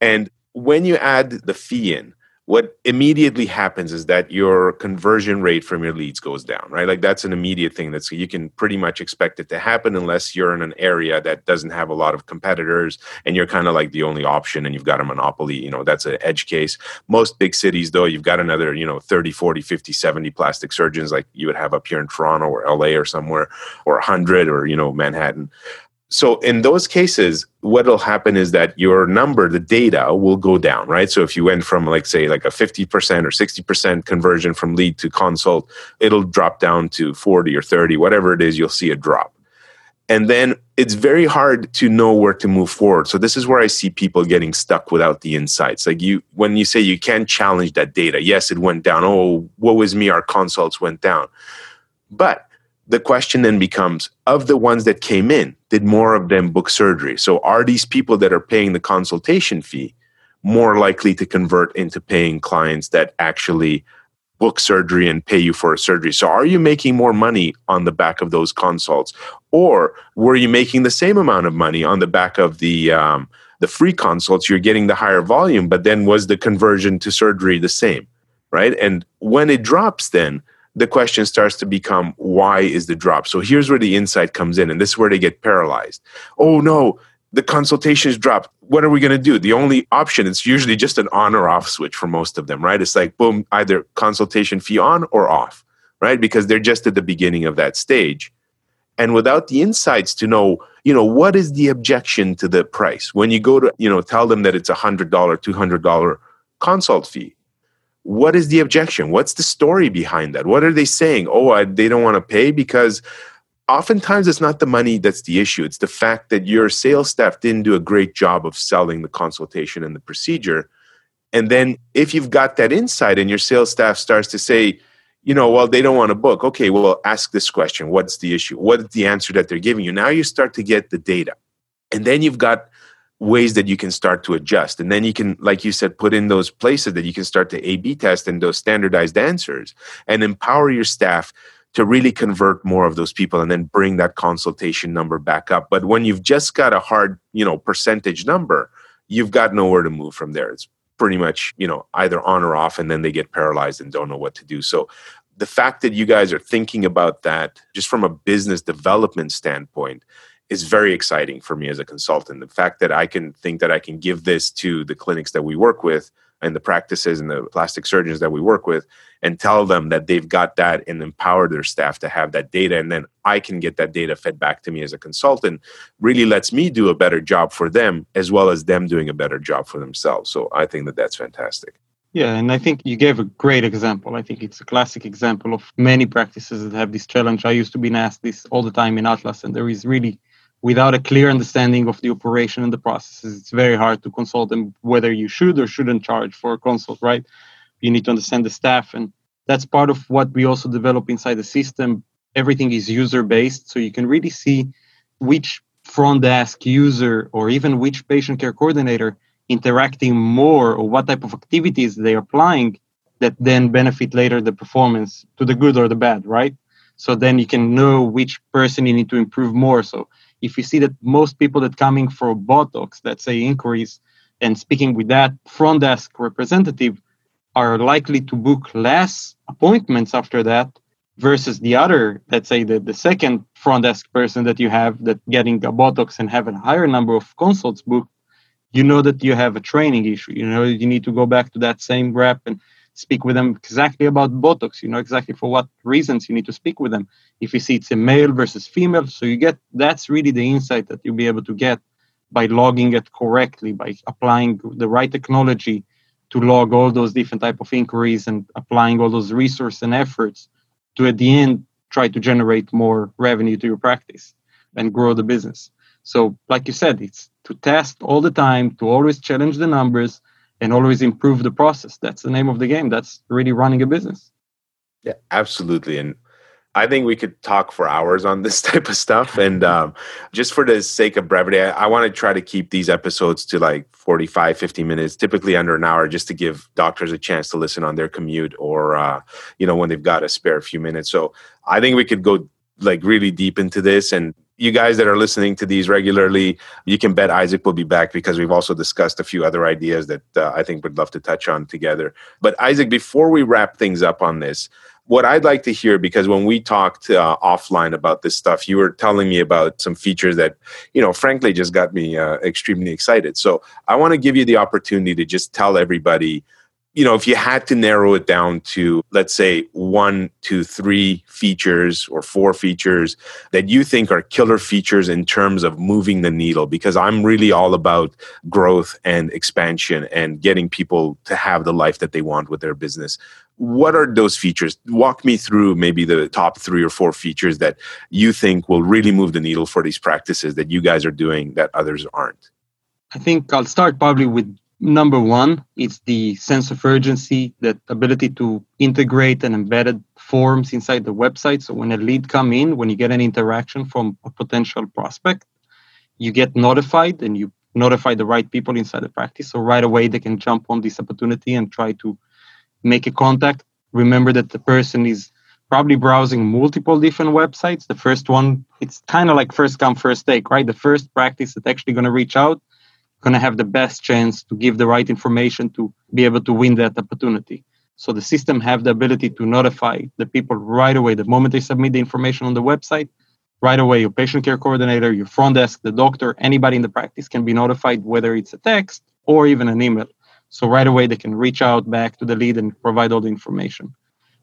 And when you add the fee in, what immediately happens is that your conversion rate from your leads goes down right? Like that's an immediate thing that's you can pretty much expect it to happen unless you're in an area that doesn't have a lot of competitors and you're kind of like the only option and you've got a monopoly you know that's an edge case. Most big cities though you've got another you know 30 40 50 70 plastic surgeons like you would have up here in toronto or la or somewhere or 100 or you know manhattan so in those cases what will happen is that your number the data will go down right? So if you went from like say like a 50% or 60% conversion from lead to consult it'll drop down to 40 or 30 whatever it is you'll see a drop. And then it's very hard to know where to move forward. So this is where i see people getting stuck without the insights. Like you when you say you can't challenge that data yes it went down. Oh what was me our consults went down. But the question then becomes of the ones that came in, did more of them book surgery? So are these people that are paying the consultation fee more likely to convert into paying clients that actually book surgery and pay you for a surgery? So are you making more money on the back of those consults? Or were you making the same amount of money on the back of the um, the free consults? You're getting the higher volume, but then was the conversion to surgery the same? Right. And when it drops, then the question starts to become why is the drop? So here's where the insight comes in, and this is where they get paralyzed. Oh no, the consultations dropped. What are we going to do? The only option it's usually just an on or off switch for most of them, right? It's like boom, either consultation fee on or off, right? Because they're just at the beginning of that stage. And without the insights to know, you know, what is the objection to the price? When you go to, you know, tell them that it's a $100, $200 consult fee, what is the objection? What's the story behind that? What are they saying? Oh, I, they don't want to pay because oftentimes it's not the money that's the issue. It's the fact that your sales staff didn't do a great job of selling the consultation and the procedure. And then if you've got that insight and your sales staff starts to say, you know, well, they don't want to book. Okay, well, ask this question. What's the issue? What's the answer that they're giving you? Now you start to get the data. And then you've got ways that you can start to adjust. And then you can, like you said, put in those places that you can start to A B test and those standardized answers and empower your staff to really convert more of those people and then bring that consultation number back up. But when you've just got a hard, you know, percentage number, you've got nowhere to move from there. It's pretty much, you know, either on or off, and then they get paralyzed and don't know what to do. So the fact that you guys are thinking about that just from a business development standpoint is very exciting for me as a consultant. The fact that I can think that I can give this to the clinics that we work with and the practices and the plastic surgeons that we work with and tell them that they've got that and empower their staff to have that data and then I can get that data fed back to me as a consultant really lets me do a better job for them as well as them doing a better job for themselves. So I think that that's fantastic. Yeah, and I think you gave a great example. I think it's a classic example of many practices that have this challenge. I used to be asked this all the time in Atlas, and there is really without a clear understanding of the operation and the processes, it's very hard to consult them whether you should or shouldn't charge for a consult, right? You need to understand the staff. And that's part of what we also develop inside the system. Everything is user based. So you can really see which front desk user or even which patient care coordinator interacting more or what type of activities they're applying that then benefit later the performance to the good or the bad, right? So then you can know which person you need to improve more. So if you see that most people that coming for Botox, let's say inquiries, and speaking with that front desk representative are likely to book less appointments after that, versus the other, let's say the, the second front desk person that you have that getting a Botox and have a higher number of consults booked, you know that you have a training issue. You know you need to go back to that same rep and speak with them exactly about Botox. You know exactly for what reasons you need to speak with them. If you see it's a male versus female, so you get that's really the insight that you'll be able to get by logging it correctly, by applying the right technology to log all those different type of inquiries and applying all those resources and efforts to at the end try to generate more revenue to your practice and grow the business. So, like you said, it's to test all the time, to always challenge the numbers and always improve the process. That's the name of the game. That's really running a business. Yeah, absolutely. And I think we could talk for hours on this type of stuff. And um, just for the sake of brevity, I, I want to try to keep these episodes to like 45, 50 minutes, typically under an hour, just to give doctors a chance to listen on their commute or, uh, you know, when they've got a spare few minutes. So I think we could go like really deep into this and you guys that are listening to these regularly, you can bet Isaac will be back because we've also discussed a few other ideas that uh, I think would love to touch on together. But Isaac, before we wrap things up on this, what I'd like to hear, because when we talked uh, offline about this stuff, you were telling me about some features that, you know, frankly, just got me uh, extremely excited. So I want to give you the opportunity to just tell everybody you know, if you had to narrow it down to, let's say, one, two, three features or four features that you think are killer features in terms of moving the needle, because I'm really all about growth and expansion and getting people to have the life that they want with their business. What are those features? Walk me through maybe the top three or four features that you think will really move the needle for these practices that you guys are doing that others aren't. I think I'll start probably with Number one, it's the sense of urgency, that ability to integrate and embedded forms inside the website. So when a lead come in, when you get an interaction from a potential prospect, you get notified and you notify the right people inside the practice. So right away they can jump on this opportunity and try to make a contact. Remember that the person is probably browsing multiple different websites. The first one, it's kind of like first come, first take, right? The first practice that's actually going to reach out going to have the best chance to give the right information to be able to win that opportunity. So the system have the ability to notify the people right away the moment they submit the information on the website. Right away, your patient care coordinator, your front desk, the doctor, anybody in the practice can be notified whether it's a text or even an email. So right away, they can reach out back to the lead and provide all the information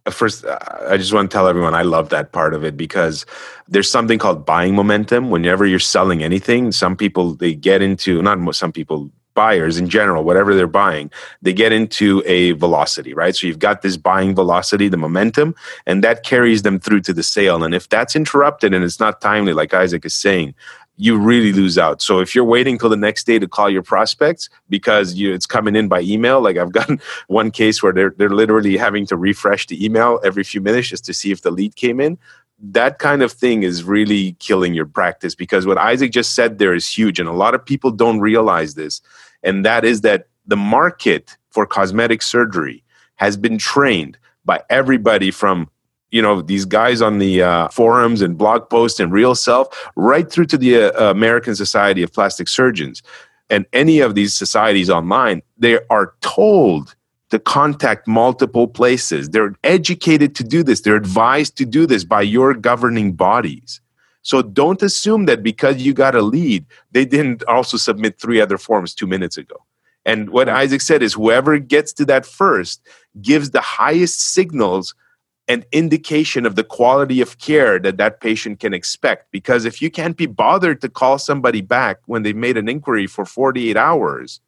Uh, first uh, i just want to tell everyone i love that part of it because there's something called buying momentum. Whenever you're selling anything some people they get into not some people buyers in general whatever they're buying they get into a velocity right? So you've got this buying velocity the momentum and that carries them through to the sale. And if that's interrupted and it's not timely like isaac is saying you really lose out. So if you're waiting till the next day to call your prospects because you, it's coming in by email, like I've gotten one case where they're they're literally having to refresh the email every few minutes just to see if the lead came in. That kind of thing is really killing your practice because what Isaac just said there is huge, and a lot of people don't realize this, and that is that the market for cosmetic surgery has been trained by everybody from you know these guys on the uh, forums and blog posts and RealSelf right through to the uh, american society of plastic surgeons. And any of these societies online they are told to contact multiple places. They're educated to do this. They're advised to do this by your governing bodies. So don't assume that because you got a lead they didn't also submit three other forms two minutes ago. And what isaac said is whoever gets to that first gives the highest signals an indication of the quality of care that that patient can expect. Because if you can't be bothered to call somebody back when they've made an inquiry for 48 hours,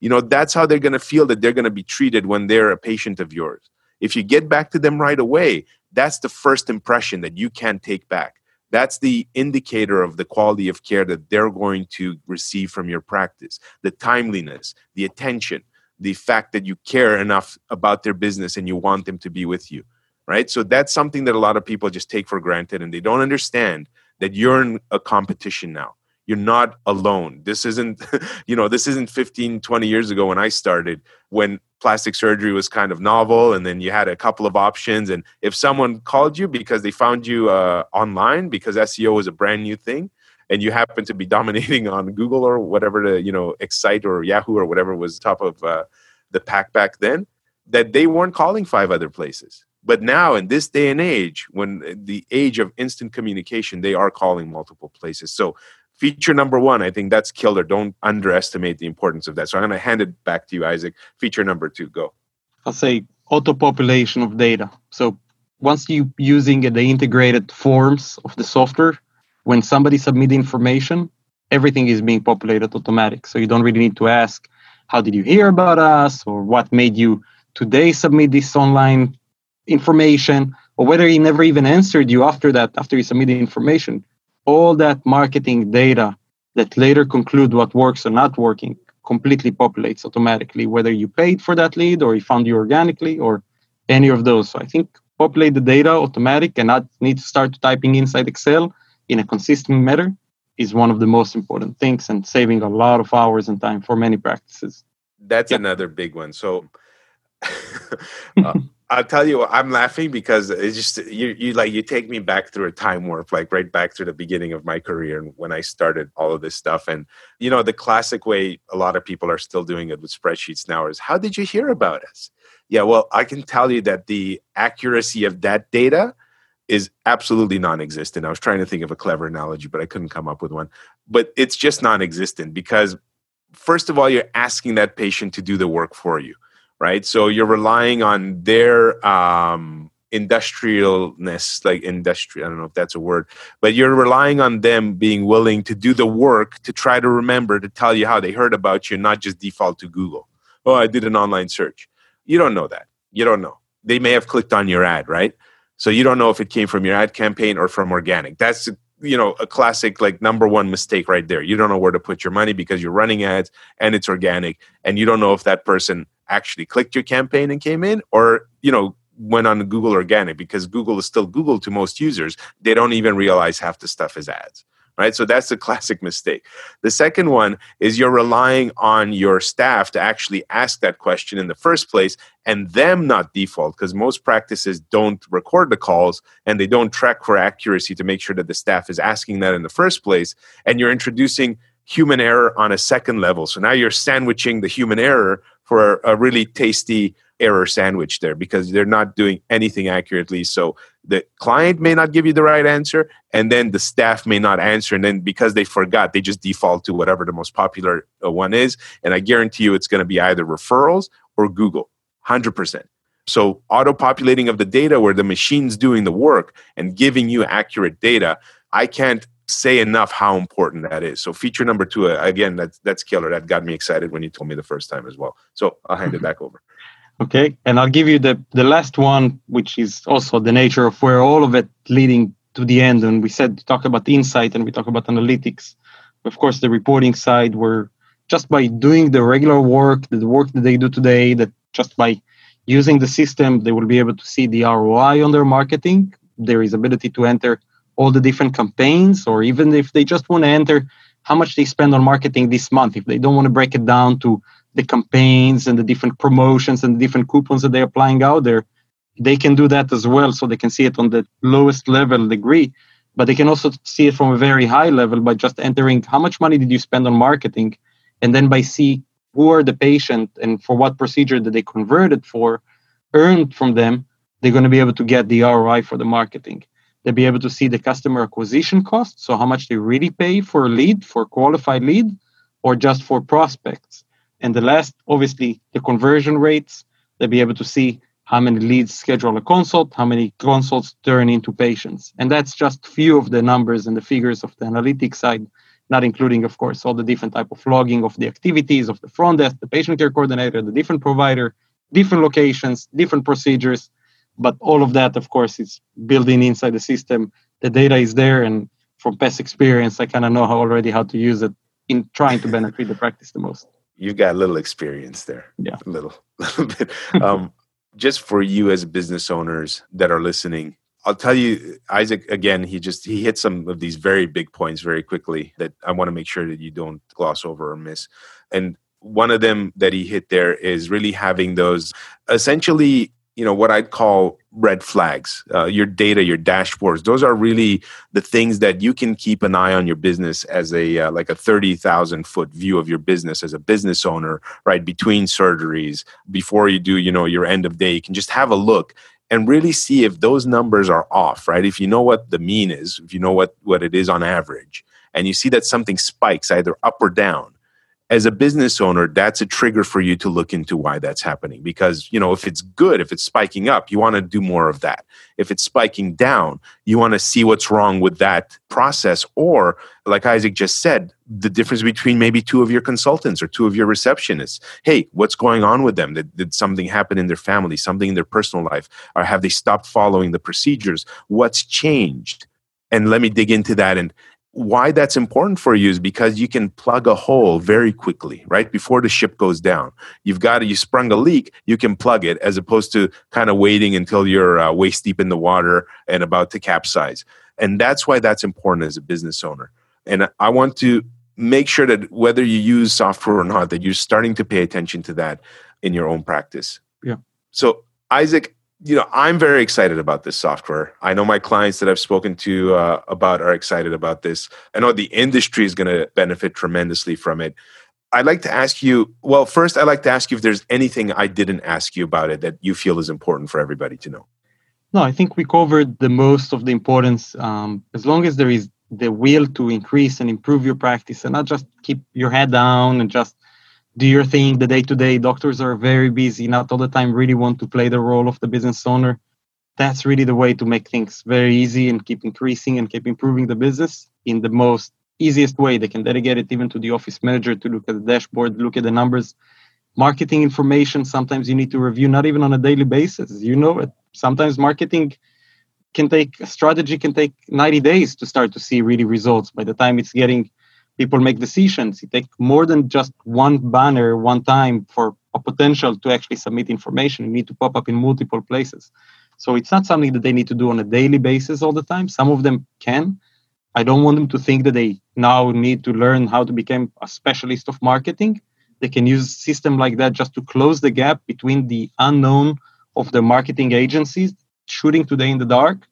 you know, that's how they're going to feel that they're going to be treated when they're a patient of yours. If you get back to them right away, that's the first impression that you can't take back. That's the indicator of the quality of care that they're going to receive from your practice, the timeliness, the attention, the fact that you care enough about their business and you want them to be with you right? So that's something that a lot of people just take for granted and they don't understand that you're in a competition now. You're not alone. This isn't, you know, this isn't 15, 20 years ago when I started, when plastic surgery was kind of novel and then you had a couple of options. And if someone called you because they found you uh, online because SEO was a brand new thing, and you happen to be dominating on Google or whatever the you know Excite or Yahoo or whatever was top of uh, the pack back then, that they weren't calling five other places But now, in this day and age, when the age of instant communication, they are calling multiple places. So, feature number one, I think that's killer. Don't underestimate the importance of that. So, I'm going to hand it back to you, Isaac. Feature number two, go. I'll say auto population of data. So, once you using the integrated forms of the software, when somebody submit information, everything is being populated automatic. So you don't really need to ask, how did you hear about us, or what made you today submit this online information or whether he never even answered you after that after you submitted information. All that marketing data that later conclude what works or not working completely populates automatically whether you paid for that lead or he found you organically or any of those. So i think populate the data automatic and not need to start typing inside excel in a consistent manner is one of the most important things and saving a lot of hours and time for many practices. That's yep. another big one. So uh, I'll tell you, I'm laughing because it's just you. You like you take me back through a time warp, like right back to the beginning of my career and when I started all of this stuff. And you know, the classic way a lot of people are still doing it with spreadsheets now is, "How did you hear about us?" Yeah, well, I can tell you that the accuracy of that data is absolutely non-existent. I was trying to think of a clever analogy, but I couldn't come up with one. But it's just non-existent because, first of all, you're asking that patient to do the work for you right? So you're relying on their um, industrialness, like industry. I don't know if that's a word, but you're relying on them being willing to do the work to try to remember to tell you how they heard about you, not just default to Google. Oh, I did an online search. You don't know that. You don't know. They may have clicked on your ad, right? So you don't know if it came from your ad campaign or from organic. That's you know a classic like number one mistake right there you don't know where to put your money because you're running ads and it's organic and you don't know if that person actually clicked your campaign and came in or you know went on google organic because google is still google to most users. They don't even realize half the stuff is ads right? So that's a classic mistake. The second one is you're relying on your staff to actually ask that question in the first place and them not default because most practices don't record the calls and they don't track for accuracy to make sure that the staff is asking that in the first place. And you're introducing human error on a second level so now you're sandwiching the human error for a really tasty error sandwich there because they're not doing anything accurately. So the client may not give you the right answer, and then the staff may not answer. And then because they forgot, they just default to whatever the most popular uh, one is. And I guarantee you it's going to be either referrals or Google, 100%. So auto populating of the data where the machine's doing the work and giving you accurate data, I can't say enough how important that is. So feature number two, uh, again, that's that's killer. That got me excited when you told me the first time as well. So I'll hand it back over. Okay, and I'll give you the the last one, which is also the nature of where all of it leading to the end. And we said talk about the insight and we talk about analytics. Of course, the reporting side, where just by doing the regular work, the work that they do today, that just by using the system, they will be able to see the ROI on their marketing. There is ability to enter all the different campaigns, or even if they just want to enter how much they spend on marketing this month, if they don't want to break it down to the campaigns and the different promotions and the different coupons that they're applying out there, they can do that as well. So they can see it on the lowest level degree, but they can also see it from a very high level by just entering how much money did you spend on marketing, and then by see who are the patient and for what procedure that they converted for, earned from them, they're going to be able to get the ROI for the marketing. They'll be able to see the customer acquisition cost, so how much they really pay for a lead, for qualified lead, or just for prospects. And the last, obviously, the conversion rates. They'll be able to see how many leads schedule a consult, how many consults turn into patients. And that's just few of the numbers and the figures of the analytics side, not including, of course, all the different type of logging of the activities of the front desk, the patient care coordinator, the different provider, different locations, different procedures but all of that of course is building inside the system. The data is there and from past experience i kind of know how already how to use it in trying to benefit the practice the most. You've got a little experience there. Yeah. A little little bit. Um, just for you as business owners that are listening i'll tell you isaac again he just he hit some of these very big points very quickly that i want to make sure that you don't gloss over or miss. And one of them that he hit there is really having those essentially you know what I'd call red flags. Uh, your data, your dashboards. Those are really the things that you can keep an eye on your business as a uh, like a thirty thousand foot view of your business as a business owner. Right between surgeries, before you do you know your end of day, you can just have a look and really see if those numbers are off, right? If you know what the mean is, if you know what, what it is on average, and you see that something spikes either up or down, as a business owner, that's a trigger for you to look into why that's happening. Because, you know, if it's good, if it's spiking up, you want to do more of that. If it's spiking down, you want to see what's wrong with that process. Or, like Isaac just said, the difference between maybe two of your consultants or two of your receptionists. Hey, what's going on with them? Did, did something happen in their family, something in their personal life? Or have they stopped following the procedures? What's changed? And let me dig into that and why that's important for you is because you can plug a hole very quickly right? Before the ship goes down. You've got you sprung a leak you can plug it as opposed to kind of waiting until you're uh, waist deep in the water and about to capsize. And that's why that's important as a business owner. And i want to make sure that whether you use software or not that you're starting to pay attention to that in your own practice. Yeah. So isaac you know i'm very excited about this software. I know my clients that i've spoken to uh, about are excited about this. I know the industry is going to benefit tremendously from it. I'd like to ask you well first i'd like to ask you if there's anything i didn't ask you about it that you feel is important for everybody to know. No i think we covered the most of the importance um, as long as there is the will to increase and improve your practice and not just keep your head down and just do you think the day to day. Doctors are very busy, not all the time really want to play the role of the business owner. That's really the way to make things very easy and keep increasing and keep improving the business in the most easiest way. They can delegate it even to the office manager to look at the dashboard, look at the numbers. Marketing information, sometimes you need to review, not even on a daily basis. You know it. Sometimes marketing can take strategy can take 90 days to start to see really results. By the time it's getting people make decisions. It takes more than just one banner one time for a potential to actually submit information. You need to pop up in multiple places. So it's not something that they need to do on a daily basis all the time. Some of them can. I don't want them to think that they now need to learn how to become a specialist of marketing. They can use a system like that just to close the gap between the unknown of the marketing agencies shooting today in the dark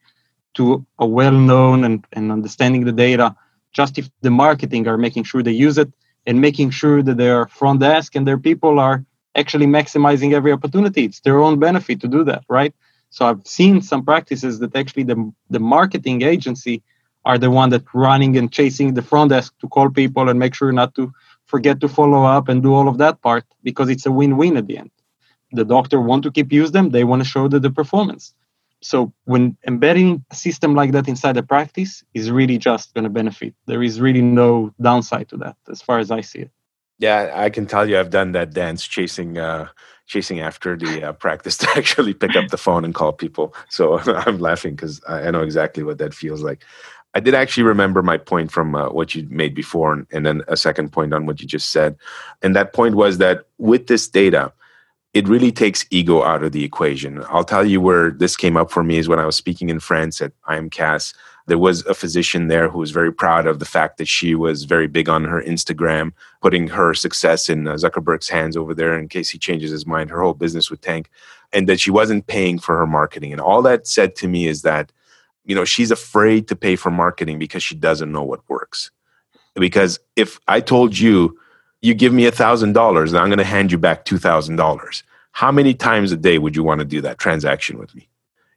to a well-known and, and understanding the data just if the marketing are making sure they use it and making sure that their front desk and their people are actually maximizing every opportunity. It's their own benefit to do that, right? So I've seen some practices that actually the, the marketing agency are the one that running and chasing the front desk to call people and make sure not to forget to follow up and do all of that part because it's a win-win at the end. The doctor want to keep use them, they want to show that the performance so when embedding a system like that inside a practice is really just going to benefit. There is really no downside to that as far as i see it. Yeah i can tell you i've done that dance chasing uh chasing after the uh, practice to actually pick up the phone and call people. So i'm laughing because i know exactly what that feels like. I did actually remember my point from uh, what you made before and, and then a second point on what you just said. And that point was that with this data it really takes ego out of the equation. I'll tell you where this came up for me is when I was speaking in France at IMCAS. There was a physician there who was very proud of the fact that she was very big on her Instagram, putting her success in uh, Zuckerberg's hands over there in case he changes his mind. Her whole business would tank, and that she wasn't paying for her marketing. And all that said to me is that, you know, she's afraid to pay for marketing because she doesn't know what works. Because if I told you, you give me a thousand dollars and I'm going to hand you back two thousand dollars. How many times a day would you want to do that transaction with me?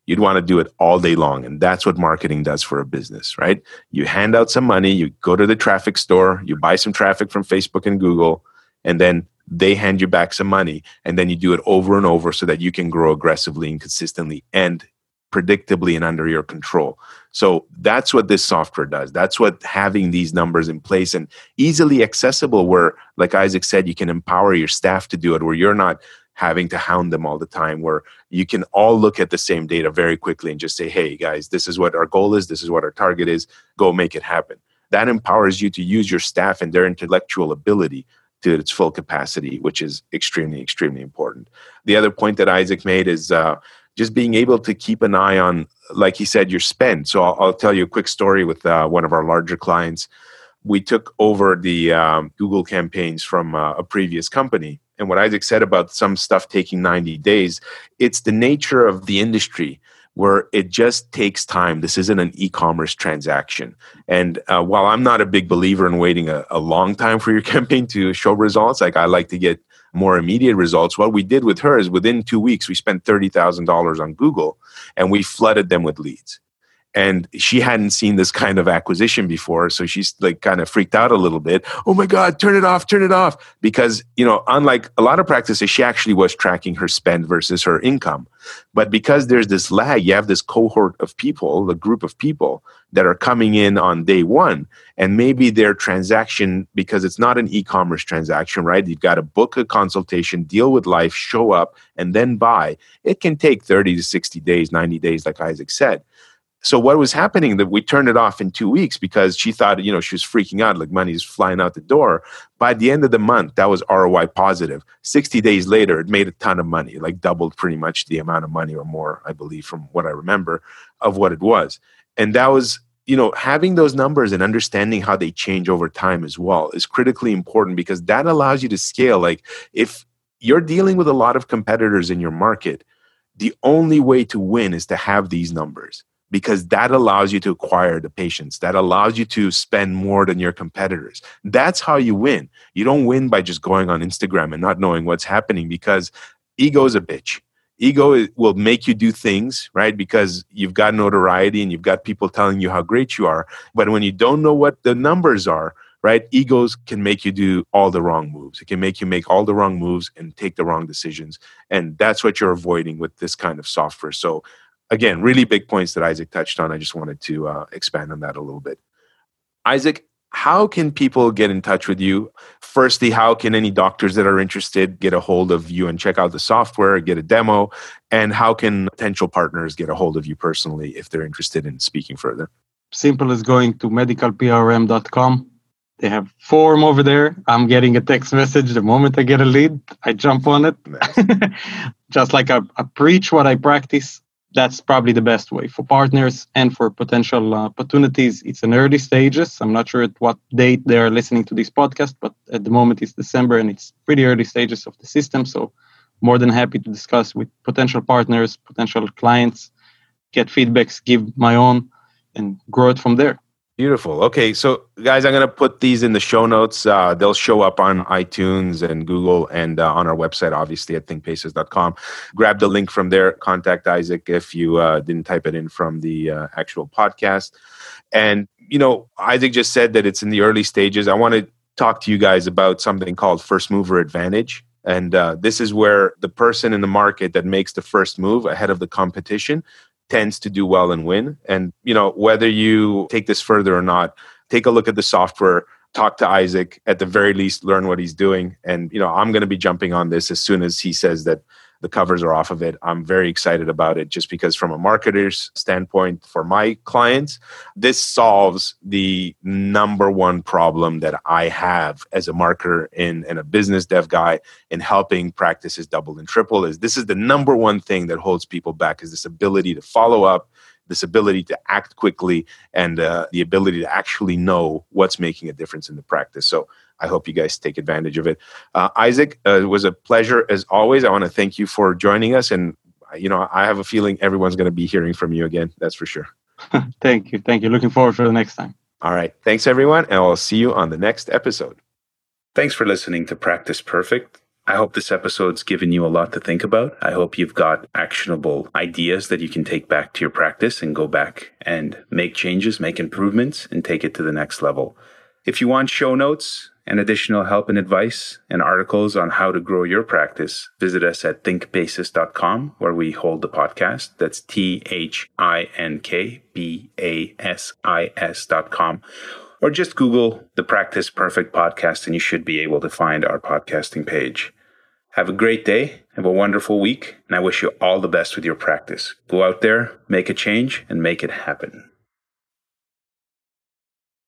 You'd want to do it all day long. And that's what marketing does for a business, right? You hand out some money, you go to the traffic store, you buy some traffic from Facebook and Google, and then they hand you back some money. And then you do it over and over so that you can grow aggressively and consistently and predictably and under your control. So that's what this software does. That's what having these numbers in place and easily accessible, where, like Isaac said, you can empower your staff to do it, where you're not having to hound them all the time, where you can all look at the same data very quickly and just say, hey, guys, this is what our goal is, this is what our target is, go make it happen. That empowers you to use your staff and their intellectual ability to its full capacity, which is extremely, extremely important. The other point that Isaac made is uh, just being able to keep an eye on, like he said, your spend. So I'll, I'll tell you a quick story with uh, one of our larger clients. We took over the um, Google campaigns from uh, a previous company. And what Isaac said about some stuff taking 90 days, it's the nature of the industry where it just takes time. This isn't an e commerce transaction. And uh, while I'm not a big believer in waiting a, a long time for your campaign to show results, like I like to get more immediate results. What we did with her is within two weeks, we spent $30,000 on Google and we flooded them with leads and she hadn't seen this kind of acquisition before so she's like kind of freaked out a little bit. Oh my god turn it off turn it off. Because you know unlike a lot of practices she actually was tracking her spend versus her income. But because there's this lag you have this cohort of people the group of people that are coming in on day one and maybe their transaction because it's not an e-commerce transaction right? You've got to book a consultation deal with life show up and then buy. It can take 30 to 60 days 90 days like isaac said so what was happening that we turned it off in two weeks because she thought you know she was freaking out like money's flying out the door. By the end of the month that was roi positive. 60 days later it made a ton of money like doubled pretty much the amount of money or more i believe from what i remember of what it was. And that was you know having those numbers and understanding how they change over time as well is critically important because that allows you to scale. Like if you're dealing with a lot of competitors in your market the only way to win is to have these numbers because that allows you to acquire the patients. That allows you to spend more than your competitors. That's how you win. You don't win by just going on Instagram and not knowing what's happening because ego is a bitch. Ego will make you do things, right? Because you've got notoriety and you've got people telling you how great you are. But when you don't know what the numbers are, right? Egos can make you do all the wrong moves. It can make you make all the wrong moves and take the wrong decisions. And that's what you're avoiding with this kind of software. So again, really big points that Isaac touched on. I just wanted to uh, expand on that a little bit. Isaac, how can people get in touch with you? Firstly, how can any doctors that are interested get a hold of you and check out the software, get a demo? And how can potential partners get a hold of you personally if they're interested in speaking further? Simple as going to medicalprm.com. They have form over there. I'm getting a text message the moment I get a lead. I jump on it. Just like I, I preach what I practice that's probably the best way for partners and for potential uh, opportunities. It's in early stages. I'm not sure at what date they are listening to this podcast, but at the moment it's December and it's pretty early stages of the system. So more than happy to discuss with potential partners, potential clients, get feedbacks, give my own, and grow it from there. Beautiful. Okay, so guys, I'm going to put these in the show notes. Uh, they'll show up on iTunes and Google and uh, on our website, obviously at thinkbasis.com. Grab the link from there. Contact Isaac if you uh, didn't type it in from the uh, actual podcast. And, you know, Isaac just said that it's in the early stages. I want to talk to you guys about something called first mover advantage. And uh, this is where the person in the market that makes the first move ahead of the competition tends to do well and win. And, you know, whether you take this further or not, take a look at the software, talk to Isaac, at the very least, learn what he's doing. And, you know, I'm going to be jumping on this as soon as he says that the covers are off of it. I'm very excited about it just because, from a marketer's standpoint, for my clients, this solves the number one problem that I have as a marketer and, and a business dev guy in helping practices double and triple. Is this is the number one thing that holds people back is this ability to follow up this ability to act quickly and uh, the ability to actually know what's making a difference in the practice. So I hope you guys take advantage of it. Uh, Isaac, uh, it was a pleasure as always. I want to thank you for joining us. And, you know, I have a feeling everyone's going to be hearing from you again. That's for sure. thank you. Thank you. Looking forward for the next time. All right. Thanks, everyone. And I'll see you on the next episode. Thanks for listening to Practice Perfect. I hope this episode's given you a lot to think about. I hope you've got actionable ideas that you can take back to your practice and go back and make changes, make improvements, and take it to the next level. If you want show notes, and additional help and advice and articles on how to grow your practice, visit us at thinkbasis.com where we hold the podcast. That's T H I N K B A S I S.com. Or just Google the Practice Perfect podcast and you should be able to find our podcasting page. Have a great day, have a wonderful week, and I wish you all the best with your practice. Go out there, make a change, and make it happen.